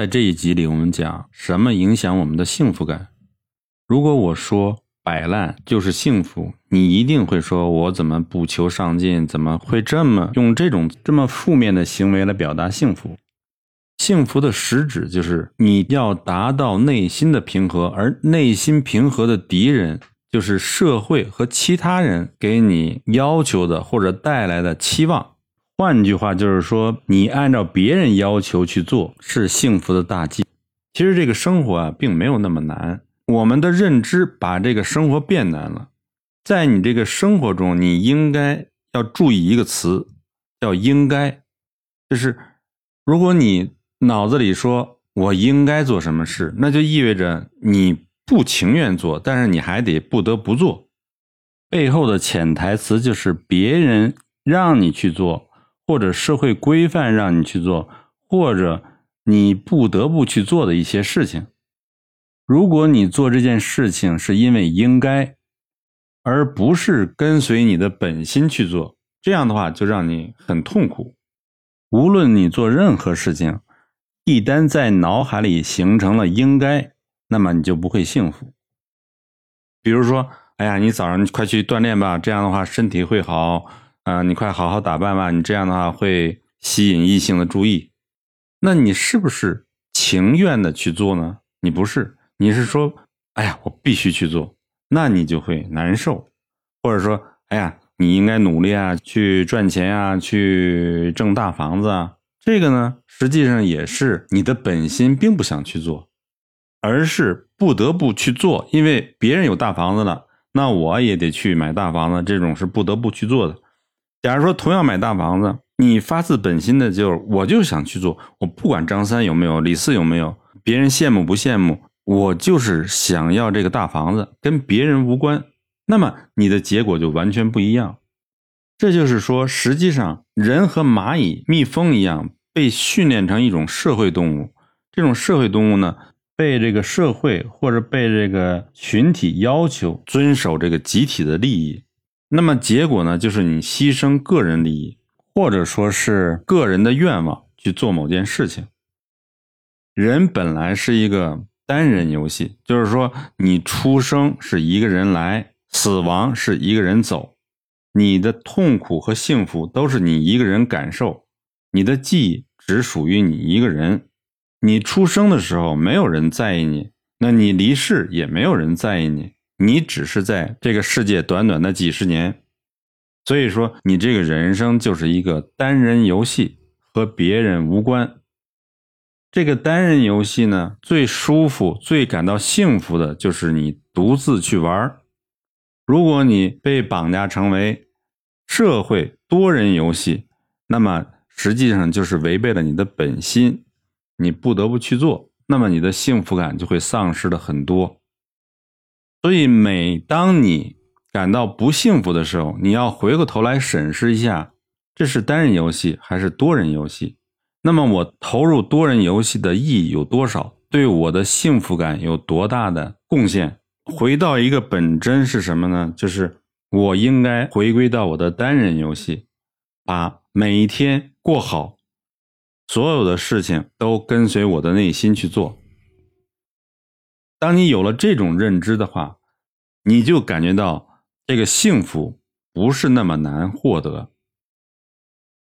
在这一集里，我们讲什么影响我们的幸福感。如果我说摆烂就是幸福，你一定会说：“我怎么不求上进？怎么会这么用这种这么负面的行为来表达幸福？”幸福的实质就是你要达到内心的平和，而内心平和的敌人就是社会和其他人给你要求的或者带来的期望。换句话就是说，你按照别人要求去做是幸福的大忌。其实这个生活啊，并没有那么难。我们的认知把这个生活变难了。在你这个生活中，你应该要注意一个词，叫“应该”，就是如果你。脑子里说我应该做什么事，那就意味着你不情愿做，但是你还得不得不做。背后的潜台词就是别人让你去做，或者社会规范让你去做，或者你不得不去做的一些事情。如果你做这件事情是因为应该，而不是跟随你的本心去做，这样的话就让你很痛苦。无论你做任何事情。一旦在脑海里形成了应该，那么你就不会幸福。比如说，哎呀，你早上快去锻炼吧，这样的话身体会好。啊，你快好好打扮吧，你这样的话会吸引异性的注意。那你是不是情愿的去做呢？你不是，你是说，哎呀，我必须去做，那你就会难受。或者说，哎呀，你应该努力啊，去赚钱啊，去挣大房子啊。这个呢，实际上也是你的本心并不想去做，而是不得不去做，因为别人有大房子了，那我也得去买大房子，这种是不得不去做的。假如说同样买大房子，你发自本心的就是我就想去做，我不管张三有没有，李四有没有，别人羡慕不羡慕，我就是想要这个大房子，跟别人无关，那么你的结果就完全不一样。这就是说，实际上人和蚂蚁、蜜蜂一样，被训练成一种社会动物。这种社会动物呢，被这个社会或者被这个群体要求遵守这个集体的利益。那么结果呢，就是你牺牲个人利益，或者说是个人的愿望去做某件事情。人本来是一个单人游戏，就是说你出生是一个人来，死亡是一个人走。你的痛苦和幸福都是你一个人感受，你的记忆只属于你一个人。你出生的时候没有人在意你，那你离世也没有人在意你，你只是在这个世界短短的几十年。所以说，你这个人生就是一个单人游戏，和别人无关。这个单人游戏呢，最舒服、最感到幸福的就是你独自去玩如果你被绑架成为社会多人游戏，那么实际上就是违背了你的本心，你不得不去做，那么你的幸福感就会丧失的很多。所以，每当你感到不幸福的时候，你要回过头来审视一下，这是单人游戏还是多人游戏？那么我投入多人游戏的意义有多少？对我的幸福感有多大的贡献？回到一个本真是什么呢？就是我应该回归到我的单人游戏，把每一天过好，所有的事情都跟随我的内心去做。当你有了这种认知的话，你就感觉到这个幸福不是那么难获得。